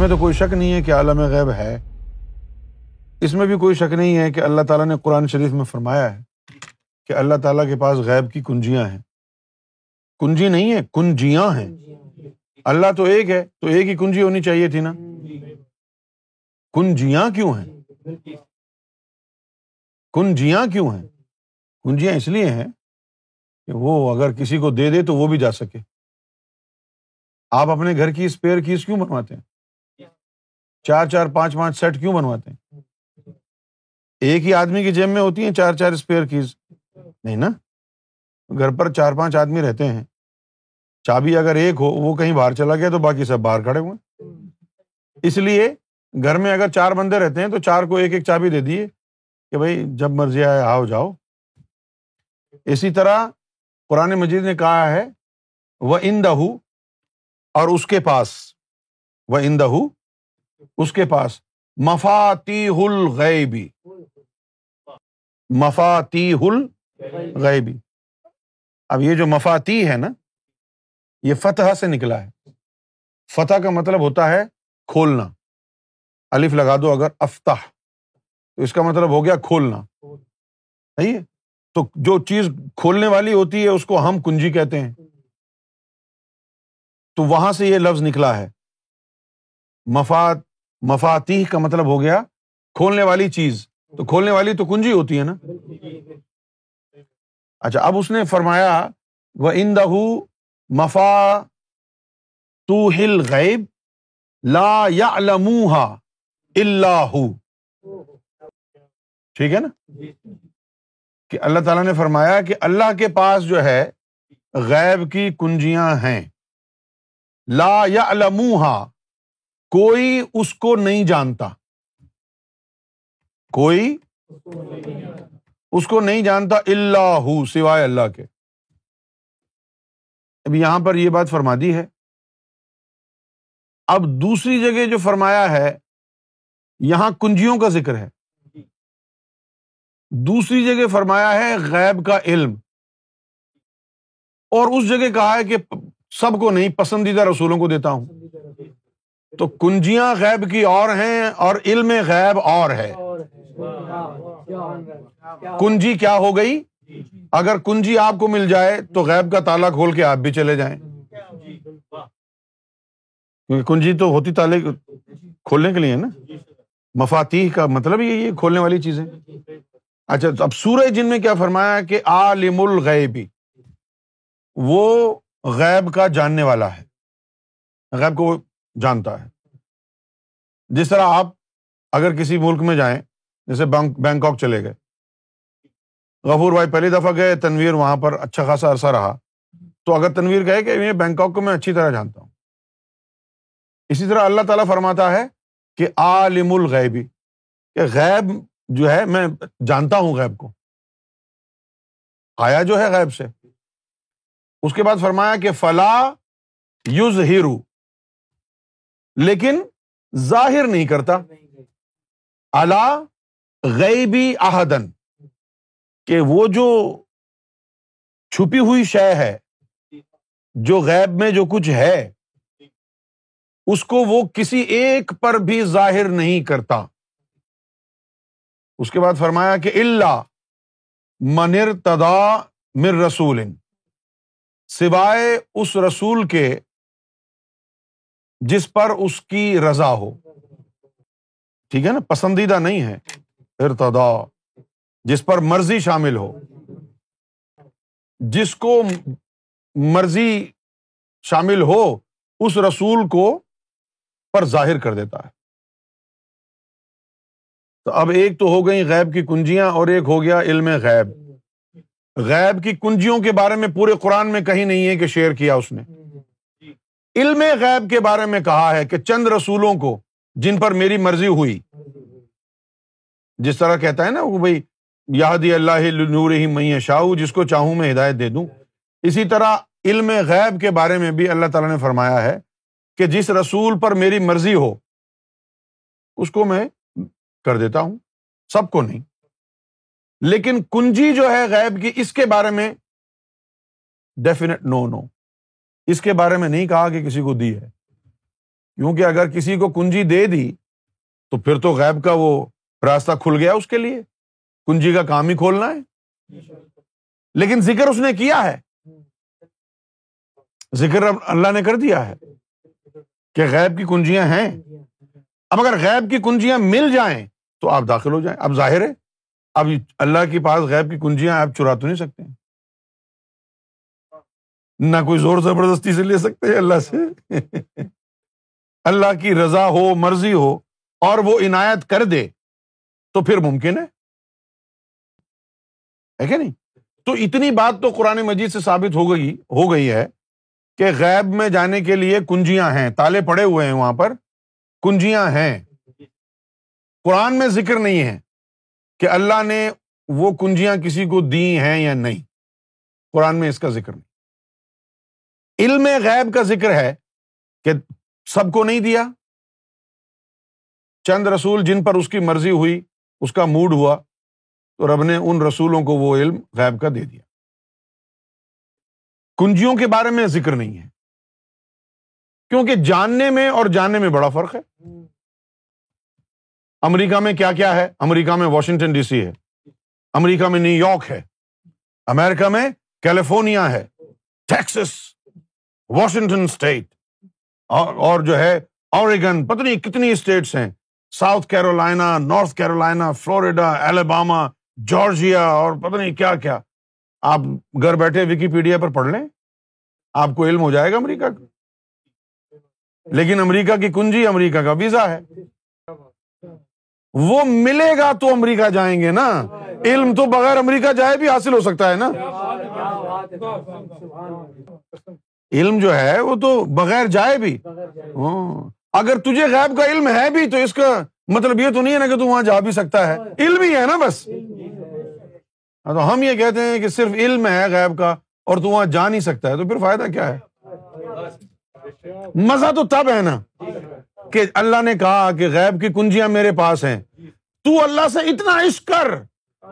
میں تو کوئی شک نہیں ہے کہ عالم غیب ہے۔ اس میں بھی کوئی شک نہیں ہے کہ اللہ تعالیٰ نے قرآن شریف میں فرمایا ہے کہ اللہ تعالیٰ کے پاس غیب کی کنجیاں ہیں۔ کنجی نہیں ہے، کنجیاں ہیں۔ اللہ تو ایک ہے، تو ایک ہی کنجی ہونی چاہیے تھی نا۔ کنجیاں کیوں ہیں؟ کنجیاں کیوں ہیں؟ کنجیاں اس لیے ہیں کہ وہ اگر کسی کو دے دے تو وہ بھی جا سکے۔ آپ اپنے گھر کی اسپیئر کیس کیوں بنواتے ہیں؟ چار چار پانچ پانچ سیٹ کیوں بنواتے ہیں؟ ایک ہی آدمی کی جیب میں ہوتی ہیں چار چار اسپیئر کیز نہیں نا؟ گھر پر چار پانچ آدمی رہتے ہیں۔ چابی اگر ایک ہو، وہ کہیں باہر چلا گیا تو باقی سب باہر کھڑے ہوئے اس لیے گھر میں اگر چار بندے رہتے ہیں تو چار کو ایک ایک چابی دے دیے کہ بھائی جب مرضی آئے آؤ، جاؤ۔ اسی طرح قرآن مجید نے کہا ہے وہ ان دہ اور اس کے پاس وہ ان دہ اس کے پاس مفاتی ہل غیبی مفاتی ہل غیبی۔ اب یہ جو مفاتی ہے نا، یہ فتح سے نکلا ہے۔ فتح کا مطلب ہوتا ہے کھولنا۔ الف لگا دو اگر افتح، تو اس کا مطلب ہو گیا کھولنا۔ صحیح ہے؟ تو جو چیز کھولنے والی ہوتی ہے، اس کو ہم کنجی کہتے ہیں۔ تو وہاں سے یہ لفظ نکلا ہے۔ مفاد مفاتیح کا مطلب ہو گیا کھولنے والی چیز۔ تو کھولنے والی تو کنجی ہوتی ہے نا۔ اچھا اب اس نے فرمایا وہ ان دہ مفا تو ہل غیب لا یا اللہ ٹھیک ہے نا؟ کہ اللہ تعالیٰ نے فرمایا کہ اللہ کے پاس جو ہے، غیب کی کنجیاں ہیں۔ لا یا کوئی اس کو نہیں جانتا۔ کوئی اس کو نہیں جانتا اللہ سوائے اللہ کے۔ اب یہاں پر یہ بات فرما دی ہے۔ اب دوسری جگہ جو فرمایا ہے، یہاں کنجیوں کا ذکر ہے۔ دوسری جگہ فرمایا ہے، غیب کا علم۔ اور اس جگہ کہا ہے کہ سب کو نہیں، پسندیدہ رسولوں کو دیتا ہوں۔ تو کنجیاں غیب کی اور ہیں اور علم غیب اور ہے۔ کنجی کیا ہو گئی؟ اگر کنجی آپ کو مل جائے تو غیب کا تالا کھول کے آپ بھی چلے جائیں۔ کیونکہ کنجی تو ہوتی تالے کھولنے کے لیے نا۔ مفاتی کا مطلب یہ کھولنے والی چیزیں۔ اچھا اب سورہ جن میں کیا فرمایا کہ عالم الغیبی وہ غیب کا جاننے والا ہے۔ غیب کو جانتا ہے۔ جس طرح آپ اگر کسی ملک میں جائیں، جیسے بینکاک چلے گئے۔ غفور بھائی پہلی دفعہ گئے، تنویر وہاں پر اچھا خاصا عرصہ رہا۔ تو اگر تنویر کہے کہ یہ بینکاک کو میں اچھی طرح جانتا ہوں۔ اسی طرح اللہ تعالیٰ فرماتا ہے کہ عالم الغیبی کہ غیب جو ہے، میں جانتا ہوں غیب کو۔ آیا جو ہے غیب سے۔ اس کے بعد فرمایا کہ فلاح یوز ہیرو لیکن ظاہر نہیں کرتا۔ اللہ غیبی احدن کہ وہ جو چھپی ہوئی شے ہے، جو غیب میں جو کچھ ہے، اس کو وہ کسی ایک پر بھی ظاہر نہیں کرتا۔ اس کے بعد فرمایا کہ اللہ منر تدا مر رسول، سوائے اس رسول کے جس پر اس کی رضا ہو۔ ٹھیک ہے نا؟ پسندیدہ نہیں ہے۔ ارتدا جس پر مرضی شامل ہو۔ جس کو مرضی شامل ہو، اس رسول کو پر ظاہر کر دیتا ہے۔ تو اب ایک تو ہو گئی غیب کی کنجیاں اور ایک ہو گیا علم غیب۔ غیب کی کنجیوں کے بارے میں پورے قرآن میں کہیں نہیں ہے کہ شیئر کیا اس نے۔ علم غیب کے بارے میں کہا ہے کہ چند رسولوں کو جن پر میری مرضی ہوئی، جس طرح کہتا ہے نا وہ بھائی یادی اللہ نور ہی میں شاہ جس کو چاہوں میں ہدایت دے دوں۔ اسی طرح علم غیب کے بارے میں بھی اللہ تعالیٰ نے فرمایا ہے کہ جس رسول پر میری مرضی ہو، اس کو میں کر دیتا ہوں۔ سب کو نہیں۔ لیکن کنجی جو ہے غیب کی، اس کے بارے میں ڈیفینیٹ نو نو اس کے بارے میں نہیں کہا کہ کسی کو دی ہے۔ کیونکہ اگر کسی کو کنجی دے دی، تو پھر تو غیب کا وہ راستہ کھل گیا اس کے لیے۔ کنجی کا کام ہی کھولنا ہے۔ لیکن ذکر اس نے کیا ہے۔ ذکر اللہ نے کر دیا ہے کہ غیب کی کنجیاں ہیں۔ اب اگر غیب کی کنجیاں مل جائیں، تو آپ داخل ہو جائیں۔ اب ظاہر ہے، اب اللہ کے پاس غیب کی کنجیاں آپ چرا تو نہیں سکتے۔ نہ کوئی زور زبردستی سے لے سکتے اللہ سے؟ اللہ کی رضا ہو، مرضی ہو، اور وہ عنایت کر دے، تو پھر ممکن ہے کہ نہیں؟ تو اتنی بات تو قرآن مجید سے ثابت ہو گئی ہو گئی ہے کہ غیب میں جانے کے لیے کنجیاں ہیں، تالے پڑے ہوئے ہیں وہاں پر، کنجیاں ہیں۔ قرآن میں ذکر نہیں ہے کہ اللہ نے وہ کنجیاں کسی کو دی ہیں یا نہیں۔ قرآن میں اس کا ذکر نہیں۔ علم غیب کا ذکر ہے کہ سب کو نہیں دیا۔ چند رسول جن پر اس کی مرضی ہوئی، اس کا موڈ ہوا، تو رب نے ان رسولوں کو وہ علم غیب کا دے دیا۔ کنجیوں کے بارے میں ذکر نہیں ہے۔ کیونکہ جاننے میں اور جاننے میں بڑا فرق ہے۔ امریکہ میں کیا کیا ہے؟ امریکہ میں واشنگٹن ڈی سی ہے۔ امریکہ میں نیو یارک ہے۔ امیرکا میں کیلیفورنیا ہے۔ ٹیکسس واشنگٹن اسٹیٹ اور جو ہے، اوریگن، پتہ نہیں کتنی اسٹیٹس ہیں۔ South Carolina North Carolina Florida Alabama Georgia, اور پتہ نہیں کیا کیا۔ آپ گھر بیٹھے وکی پر پڑھ لیں، آپ کو علم ہو جائے گا امریکہ کا۔ لیکن امریکہ کی کنجی امریکہ کا ویزا ہے۔ وہ ملے گا تو امریکہ جائیں گے نا۔ علم تو بغیر امریکہ جائے بھی حاصل ہو سکتا ہے نا۔ علم جو ہے وہ تو بغیر جائے بھی۔ ہاں۔ اگر تجھے غیب کا علم ہے بھی تو اس کا مطلب یہ تو نہیں ہے نا کہ تو وہاں جا بھی سکتا ہے۔ علم ہی ہے نا بس۔ ہاں، تو ہم یہ کہتے ہیں کہ صرف علم ہے غیب کا اور تو وہاں جا نہیں سکتا ہے۔ تو پھر فائدہ کیا ہے؟ مزہ تو تب ہے نا کہ اللہ نے کہا کہ غیب کی کنجیاں میرے پاس ہیں۔ تو اللہ سے اتنا عشق کر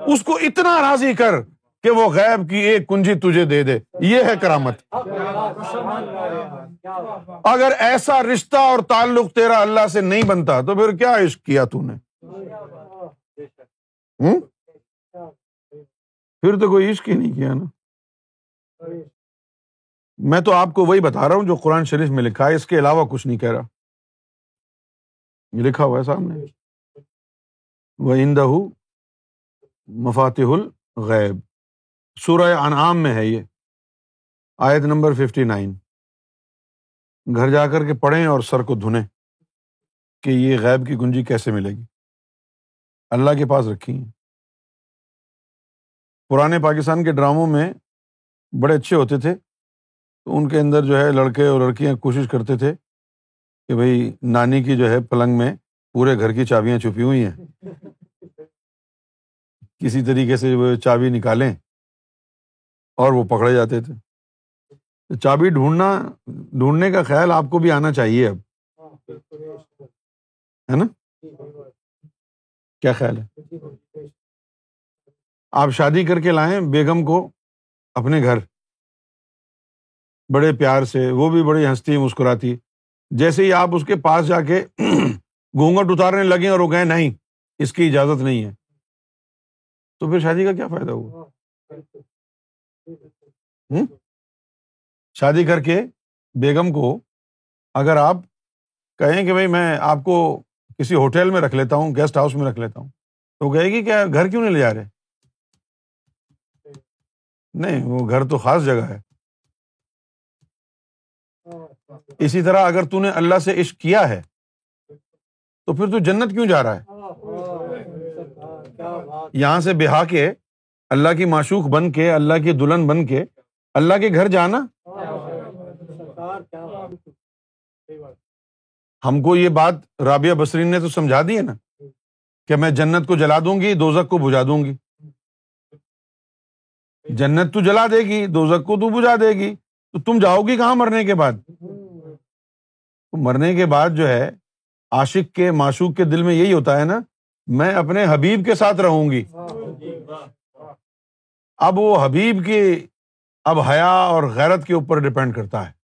اس کو اتنا راضی کر کہ وہ غیب کی ایک کنجی تجھے دے دے۔ یہ ہے کرامت۔ اگر ایسا رشتہ اور تعلق تیرا اللہ سے نہیں بنتا تو پھر کیا عشق کیا تو نے؟ پھر تو کوئی عشق ہی نہیں کیا نا۔ میں تو آپ کو وہی بتا رہا ہوں جو قرآن شریف میں لکھا ہے، اس کے علاوہ کچھ نہیں کہہ رہا۔ یہ لکھا ہوا ہے سامنے۔ وہ اندہ مفاتح الغیب سورہ انعام میں ہے یہ۔ آیت نمبر ففٹی نائن گھر جا کر کے پڑھیں اور سر کو دھنیں کہ یہ غیب کی گنجی کیسے ملے گی۔ اللہ کے پاس رکھی ہیں پرانے پاکستان کے ڈراموں میں بڑے اچھے ہوتے تھے۔ تو ان کے اندر جو ہے لڑکے اور لڑکیاں کوشش کرتے تھے کہ بھائی نانی کی جو ہے پلنگ میں پورے گھر کی چابیاں چھپی ہوئی ہیں۔ کسی طریقے سے وہ چابی نکالیں۔ اور وہ پکڑے جاتے تھے۔ چابی ڈھونڈنا، ڈھونڈنے کا خیال آپ کو بھی آنا چاہیے اب۔ ہے نا؟ کیا خیال ہے؟ آپ شادی کر کے لائیں بیگم کو اپنے گھر۔ بڑے پیار سے، وہ بھی بڑی ہنستی، مسکراتی۔ جیسے ہی آپ اس کے پاس جا کے گھونگٹ اتارنے لگے اور وہ گئے نہیں، اس کی اجازت نہیں ہے۔ تو پھر شادی کا کیا فائدہ ہوا؟ شادی کر کے بیگم کو اگر آپ کہیں کہ بھائی میں آپ کو کسی ہوٹل میں رکھ لیتا ہوں گیسٹ ہاؤس میں رکھ لیتا ہوں، تو کہے گی کیا گھر کیوں نہیں لے جا رہے؟ نہیں، وہ گھر تو خاص جگہ ہے۔ اسی طرح اگر تو نے اللہ سے عشق کیا ہے، تو پھر تو جنت کیوں جا رہا ہے؟ یہاں سے بہا کے اللہ کی معشوق بن کے، اللہ کی دلہن بن کے، اللہ کے گھر جانا ہم کو یہ بات رابعہ بسرین نے تو سمجھا دی ہے نا کہ میں جنت کو جلا دوں گی دوزک کو بجا دوں گی۔ جنت تو جلا دے گی دوزک کو تو بجا دے گی۔ تو تم جاؤ گی کہاں مرنے کے بعد؟ مرنے کے بعد جو ہے عاشق کے معشوق کے دل میں یہی ہوتا ہے نا میں اپنے حبیب کے ساتھ رہوں گی۔ اب وہ حبیب کی اب حیا اور غیرت کے اوپر ڈپینڈ کرتا ہے۔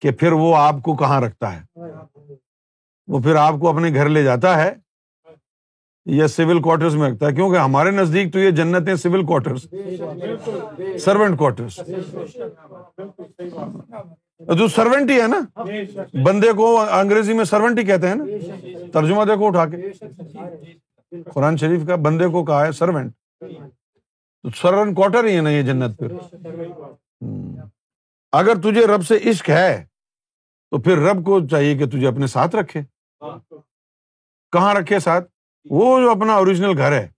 کہ پھر وہ آپ کو کہاں رکھتا ہے؟ وہ پھر آپ کو اپنے گھر لے جاتا ہے۔ یا سول کوارٹرس میں رکھتا ہے۔ کیونکہ ہمارے نزدیک تو یہ جنت ہے سول کوارٹرس سروینٹ کوارٹرس جو سروینٹ ہی ہے نا بندے کو انگریزی میں سروینٹ ہی کہتے ہیں نا۔ ترجمہ دیکھو اٹھا کے۔ قرآن شریف کا بندے کو کہا ہے سروینٹ۔ تو سروینٹ کوارٹر ہی ہے نا یہ جنت پھر۔ اگر تجھے رب سے عشق ہے، تو پھر رب کو چاہیے کہ تجھے اپنے ساتھ رکھے۔ کہاں رکھے ساتھ؟ وہ جو اپنا اوریجنل گھر ہے۔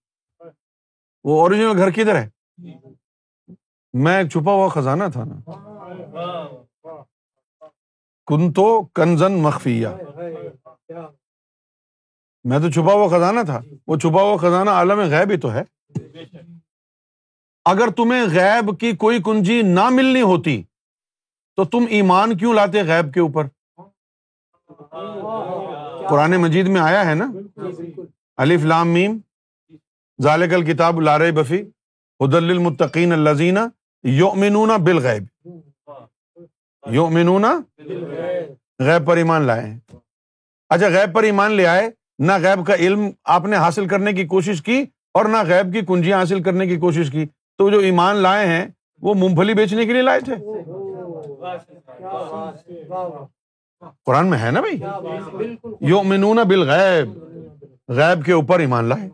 وہ اوریجنل گھر کدھر ہے؟ میں ایک چھپا ہوا خزانہ تھا نا۔ کن تو کنزن مخفیہ۔ میں تو چھپا ہوا خزانہ تھا۔ وہ چھپا ہوا خزانہ عالم غیب ہی تو ہے۔ اگر تمہیں غیب کی کوئی کنجی نہ ملنی ہوتی تو تم ایمان کیوں لاتے غیب کے اوپر؟ قرآن مجید میں آیا ہے نا؟ الف لام میم، ذالک الکتاب لار بفی حدل المتقین الزین یؤمنون بالغیب۔ یؤمنون غیب پر ایمان لائے ہیں۔ اچھا غیب پر ایمان لے آئے، نہ غیب کا علم آپ نے حاصل کرنے کی کوشش کی اور نہ غیب کی کنجیاں حاصل کرنے کی کوشش کی۔ تو جو ایمان لائے ہیں، وہ مونگ پھلی بیچنے کے لیے لائے تھے؟ قرآن میں ہے نا بھائی؟ یؤمنون بالغیب۔ غیب کے اوپر ایمان لائے۔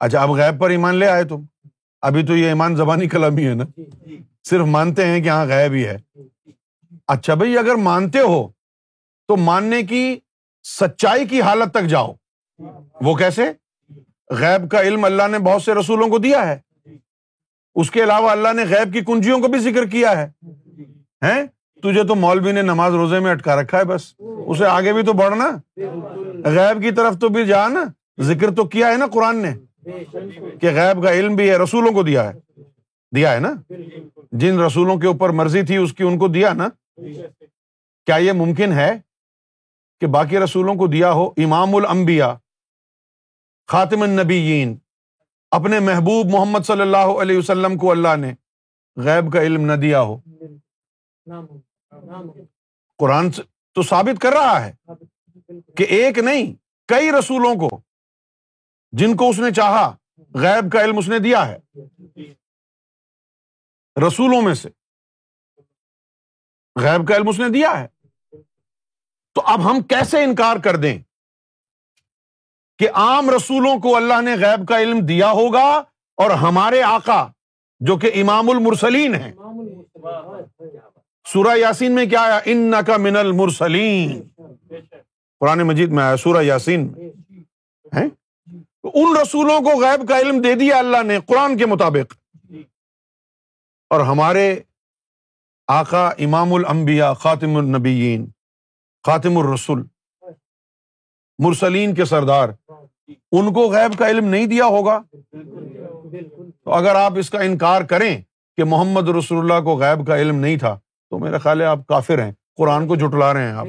اچھا اب غیب پر ایمان لے آئے تم۔ ابھی تو یہ ایمان زبانی کلامی ہے نا۔ صرف مانتے ہیں کہ ہاں غیب ہی ہے۔ اچھا بھائی اگر مانتے ہو تو ماننے کی سچائی کی حالت تک جاؤ۔ وہ کیسے؟ غیب کا علم اللہ نے بہت سے رسولوں کو دیا ہے۔ اس کے علاوہ اللہ نے غیب کی کنجیوں کو بھی ذکر کیا ہے۔ تجھے تو مولوی نے نماز روزے میں اٹکا رکھا ہے بس۔ اسے آگے بھی تو بڑھنا۔ غیب کی طرف تو بھی جا نا ذکر تو کیا ہے نا قرآن نے؟ کہ غیب کا علم بھی ہے، رسولوں کو دیا ہے۔ دیا ہے نا؟ جن رسولوں کے اوپر مرضی تھی، اس کی ان کو دیا نا۔ کیا یہ ممکن ہے کہ باقی رسولوں کو دیا ہو؟ امام الانبیاء، خاتم النبیین۔ اپنے محبوب محمد صلی اللہ علیہ وسلم کو اللہ نے غیب کا علم نہ دیا ہو۔ قرآن تو ثابت کر رہا ہے کہ ایک نہیں، کئی رسولوں کو، جن کو اس نے چاہا، غیب کا علم اس نے دیا ہے۔ رسولوں میں سے غیب کا علم اس نے دیا ہے۔ تو اب ہم کیسے انکار کر دیں؟ کہ عام رسولوں کو اللہ نے غیب کا علم دیا ہوگا اور ہمارے آقا جو کہ امام المرسلین ہیں۔ سورہ یاسین میں کیا آیا؟ ان کا من المرسلین۔ قرآن مجید میں آیا سورہ یاسین ان رسولوں کو غیب کا علم دے دیا اللہ نے قرآن کے مطابق۔ اور ہمارے آقا امام الانبیاء خاتم النبیین، خاتم الرسول، مرسلین کے سردار۔ ان کو غیب کا علم نہیں دیا ہوگا۔ تو اگر آپ اس کا انکار کریں کہ محمد رسول اللہ کو غیب کا علم نہیں تھا، تو میرا خیال ہے آپ کافر ہیں۔ قرآن کو جٹلا رہے ہیں آپ۔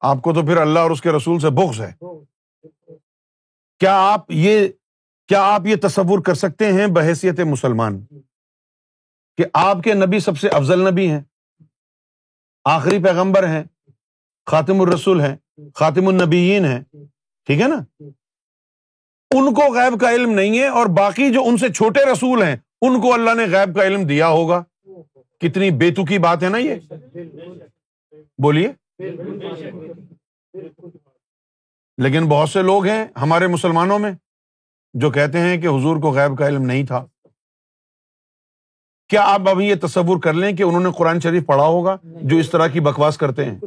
آپ کو تو پھر اللہ اور اس کے رسول سے بغض ہے۔ کیا آپ یہ، کیا آپ یہ تصور کر سکتے ہیں بحیثیت مسلمان کہ آپ کے نبی سب سے افضل نبی ہیں، آخری پیغمبر ہیں، خاتم الرسول ہیں خاتم النبیین ہیں۔ ٹھیک ہے نا؟ ان کو غیب کا علم نہیں ہے اور باقی جو ان سے چھوٹے رسول ہیں ان کو اللہ نے غیب کا علم دیا ہوگا۔ کتنی بےتو کی بات ہے نا یہ۔ بولیے۔ لیکن بہت سے لوگ ہیں ہمارے مسلمانوں میں جو کہتے ہیں کہ حضور کو غیب کا علم نہیں تھا۔ کیا آپ ابھی یہ تصور کر لیں کہ انہوں نے قرآن شریف پڑھا ہوگا جو اس طرح کی بکواس کرتے ہیں؟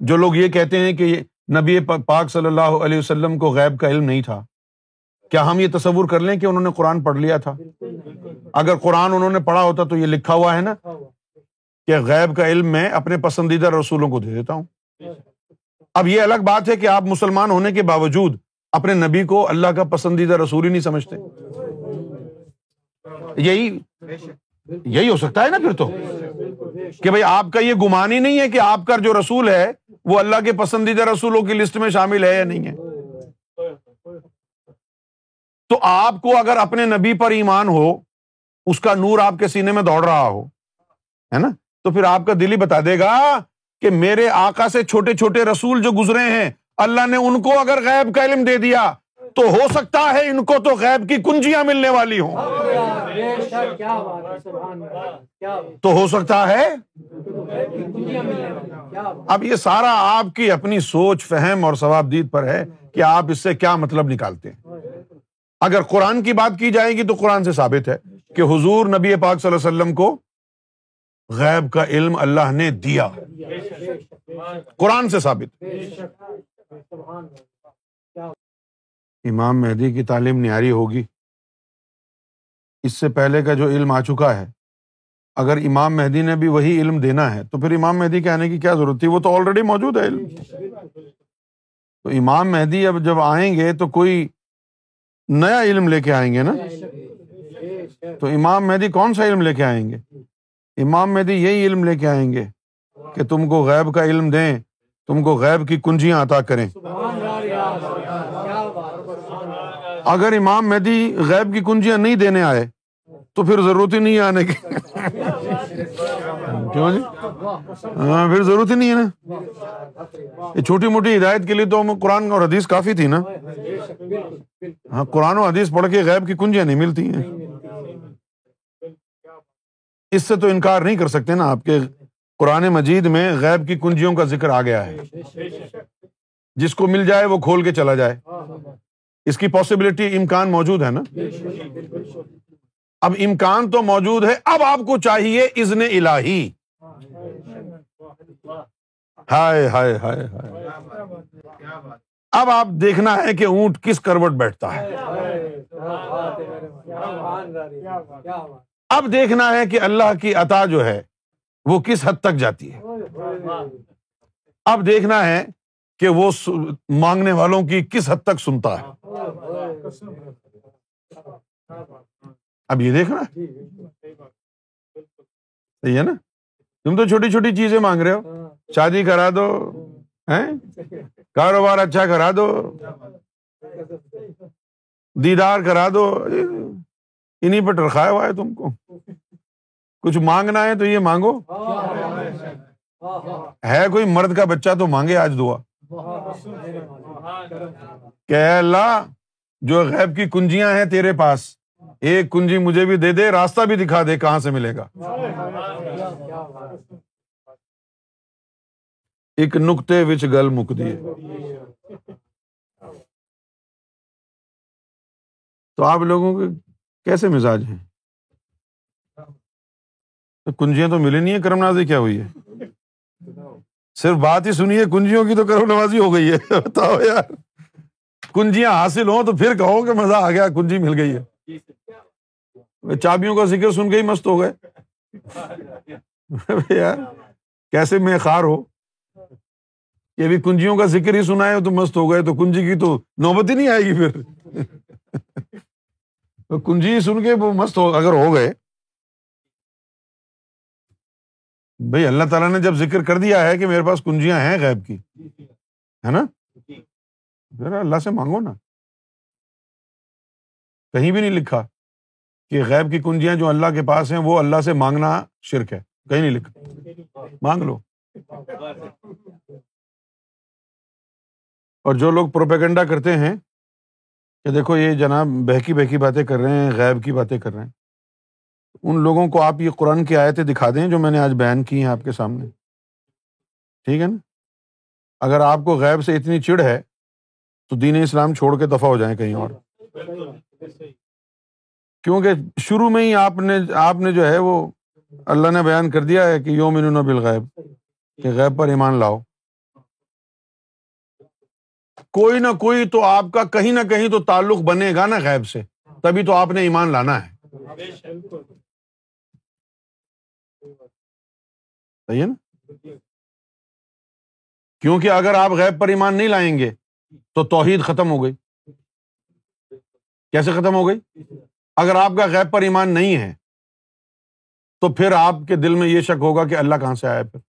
جو لوگ یہ کہتے ہیں کہ نبی پاک صلی اللہ علیہ وسلم کو غیب کا علم نہیں تھا۔ کیا ہم یہ تصور کر لیں کہ انہوں نے قرآن پڑھ لیا تھا؟ اگر قرآن انہوں نے پڑھا ہوتا تو یہ لکھا ہوا ہے نا کہ غیب کا علم میں اپنے پسندیدہ رسولوں کو دے دیتا ہوں۔ اب یہ الگ بات ہے کہ آپ مسلمان ہونے کے باوجود اپنے نبی کو اللہ کا پسندیدہ رسول ہی نہیں سمجھتے۔ یہی یہی ہو سکتا ہے نا پھر تو کہ بھائی آپ کا یہ گمان ہی نہیں ہے کہ آپ کا جو رسول ہے وہ اللہ کے پسندیدہ رسولوں کی لسٹ میں شامل ہے یا نہیں ہے؟ تو آپ کو اگر اپنے نبی پر ایمان ہو، اس کا نور آپ کے سینے میں دوڑ رہا ہو، ہے نا؟ تو پھر آپ کا دل ہی بتا دے گا کہ میرے آقا سے چھوٹے چھوٹے رسول جو گزرے ہیں، اللہ نے ان کو اگر غیب کا علم دے دیا تو ہو سکتا ہے ان کو تو غیب کی کنجیاں ملنے والی ہوں۔ تو ہو سکتا ہے؟ اب یہ سارا آپ کی اپنی سوچ، فہم اور ثواب دید پر ہے کہ آپ اس سے کیا مطلب نکالتے ہیں۔ اگر قرآن کی بات کی جائے گی تو قرآن سے ثابت ہے کہ حضور نبی پاک صلی اللہ علیہ وسلم کو غیب کا علم اللہ نے دیا۔ قرآن سے ثابت۔ امام مہدی کی تعلیم نیاری ہوگی۔ اس سے پہلے کا جو علم آ چکا ہے، اگر امام مہدی نے بھی وہی علم دینا ہے، تو پھر امام مہدی کے آنے کی کیا ضرورت تھی؟ وہ تو آلریڈی موجود ہے علم۔ تو امام مہدی اب جب آئیں گے تو کوئی نیا علم لے کے آئیں گے نا؟ تو امام مہدی کون سا علم لے کے آئیں گے؟ امام مہدی یہی علم لے کے آئیں گے کہ تم کو غیب کا علم دیں، تم کو غیب کی کنجیاں عطا کریں۔ اگر امام مہدی غیب کی کنجیاں نہیں دینے آئے، تو پھر ضرورت ہی نہیں ہے آنے کی۔ کیوں جی؟ ہاں پھر ضرورت ہی نہیں ہے نا۔ یہ چھوٹی موٹی ہدایت کے لیے تو قرآن اور حدیث کافی تھی نا۔ ہاں قرآن و حدیث پڑھ کے غیب کی کنجیاں نہیں ملتی ہیں۔ اس سے تو انکار نہیں کر سکتے نا آپ کے قرآن مجید میں غیب کی کنجیوں کا ذکر آ گیا ہے۔ جس کو مل جائے وہ کھول کے چلا جائے۔ اس کی پاسبلٹی امکان موجود ہے نا؟ اب امکان تو موجود ہے، اب آپ کو چاہیے ازن الہی۔ ہائے ہائے ہائے ہائے۔ اب آپ دیکھنا ہے کہ اونٹ کس کروٹ بیٹھتا ہے۔ اب دیکھنا ہے کہ اللہ کی عطا جو ہے، وہ کس حد تک جاتی ہے۔ اب دیکھنا ہے کہ وہ مانگنے والوں کی کس حد تک سنتا ہے۔ اب یہ دیکھنا؟ صحیح ہے نا؟ تم تو چھوٹی چھوٹی چیزیں مانگ رہے ہو۔ شادی کرا دو کاروبار اچھا کرا دو۔ دیدار کرا دو۔ انہیں پہ ٹرکھایا ہوا ہے تم کو۔ کچھ مانگنا ہے تو یہ مانگو۔ ہے کوئی مرد کا بچہ تو مانگے آج دعا۔ کہ اللہ جو غیب کی کنجیاں ہیں تیرے پاس، ایک کنجی مجھے بھی دے دے، راستہ بھی دکھا دے کہاں سے ملے گا۔ ایک نقطے وچ گل مک دیے تو آپ لوگوں کے کیسے مزاج ہیں؟ کنجیاں تو ملی نہیں ہے کرم نازی کیا ہوئی ہے؟ صرف بات ہی سنیے، کنجیوں کی تو کرم نوازی ہو گئی ہے۔ بتاؤ یار۔ کنجیاں حاصل ہوں تو پھر کہو کہ مزہ آ گیا، کنجی مل گئی ہے۔ چابیوں کا ذکر سن کے ہی مست ہو گئے۔ یار، کیسے میں خار ہو؟ کہ ابھی کنجیوں کا ذکر ہی سنا ہے تو مست ہو گئے، تو کنجی کی تو نوبت ہی نہیں آئے گی پھر۔ کنجی سن کے وہ مست ہو، اگر ہو گئے۔ بھائی، اللہ تعالیٰ نے جب ذکر کر دیا ہے کہ میرے پاس کنجیاں ہیں غیب کی، ہے نا؟ پھر اللہ سے مانگو نا۔ کہیں بھی نہیں لکھا کہ غیب کی کنجیاں جو اللہ کے پاس ہیں وہ اللہ سے مانگنا شرک ہے۔ کہیں نہیں لکھا۔ مانگ لو۔ اور جو لوگ پروپیگنڈا کرتے ہیں کہ دیکھو یہ جناب بہکی بہکی باتیں کر رہے ہیں، غیب کی باتیں کر رہے ہیں۔ ان لوگوں کو آپ یہ قرآن کی آیتیں دکھا دیں جو میں نے آج بیان کی ہیں آپ کے سامنے۔ ٹھیک ہے نا؟ اگر آپ کو غیب سے اتنی چڑ ہے تو دین اسلام چھوڑ کے دفاع ہو جائیں کہیں اور۔ کیونکہ شروع میں ہی آپ نے آپ نے جو ہے وہ اللہ نے بیان کر دیا ہے کہ یوم بالغیب، کہ غیب پر ایمان لاؤ۔ کوئی نہ کوئی تو آپ کا کہیں نہ کہیں تو تعلق بنے گا نا غیب سے۔ تبھی تو آپ نے ایمان لانا ہے۔ صحیح ہے نا؟ کیونکہ اگر آپ غیب پر ایمان نہیں لائیں گے تو توحید ختم ہو گئی۔ کیسے ختم ہو گئی؟ اگر آپ کا غیب پر ایمان نہیں ہے، تو پھر آپ کے دل میں یہ شک ہوگا کہ اللہ کہاں سے آیا پھر۔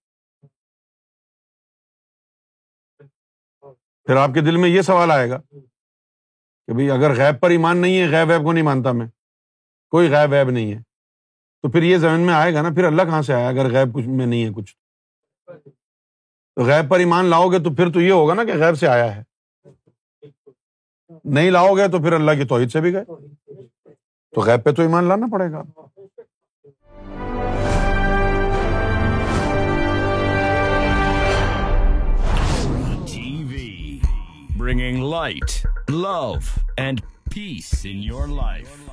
پھر آپ کے دل میں یہ سوال آئے گا کہ بھائی اگر غیب پر ایمان نہیں ہے، غیب ویب کو نہیں مانتا میں۔ کوئی غیب ویب نہیں ہے۔ تو پھر یہ ذہن میں آئے گا نا، پھر اللہ کہاں سے آیا اگر غیب کچھ میں نہیں ہے کچھ؟ تو غیب پر ایمان لاؤ گے تو پھر تو یہ ہوگا نا کہ غیب سے آیا ہے۔ نہیں لاؤ گے تو پھر اللہ کی توحید سے بھی گئے تو غیب پہ تو ایمان لانا پڑے گا bringing light love and peace in your life.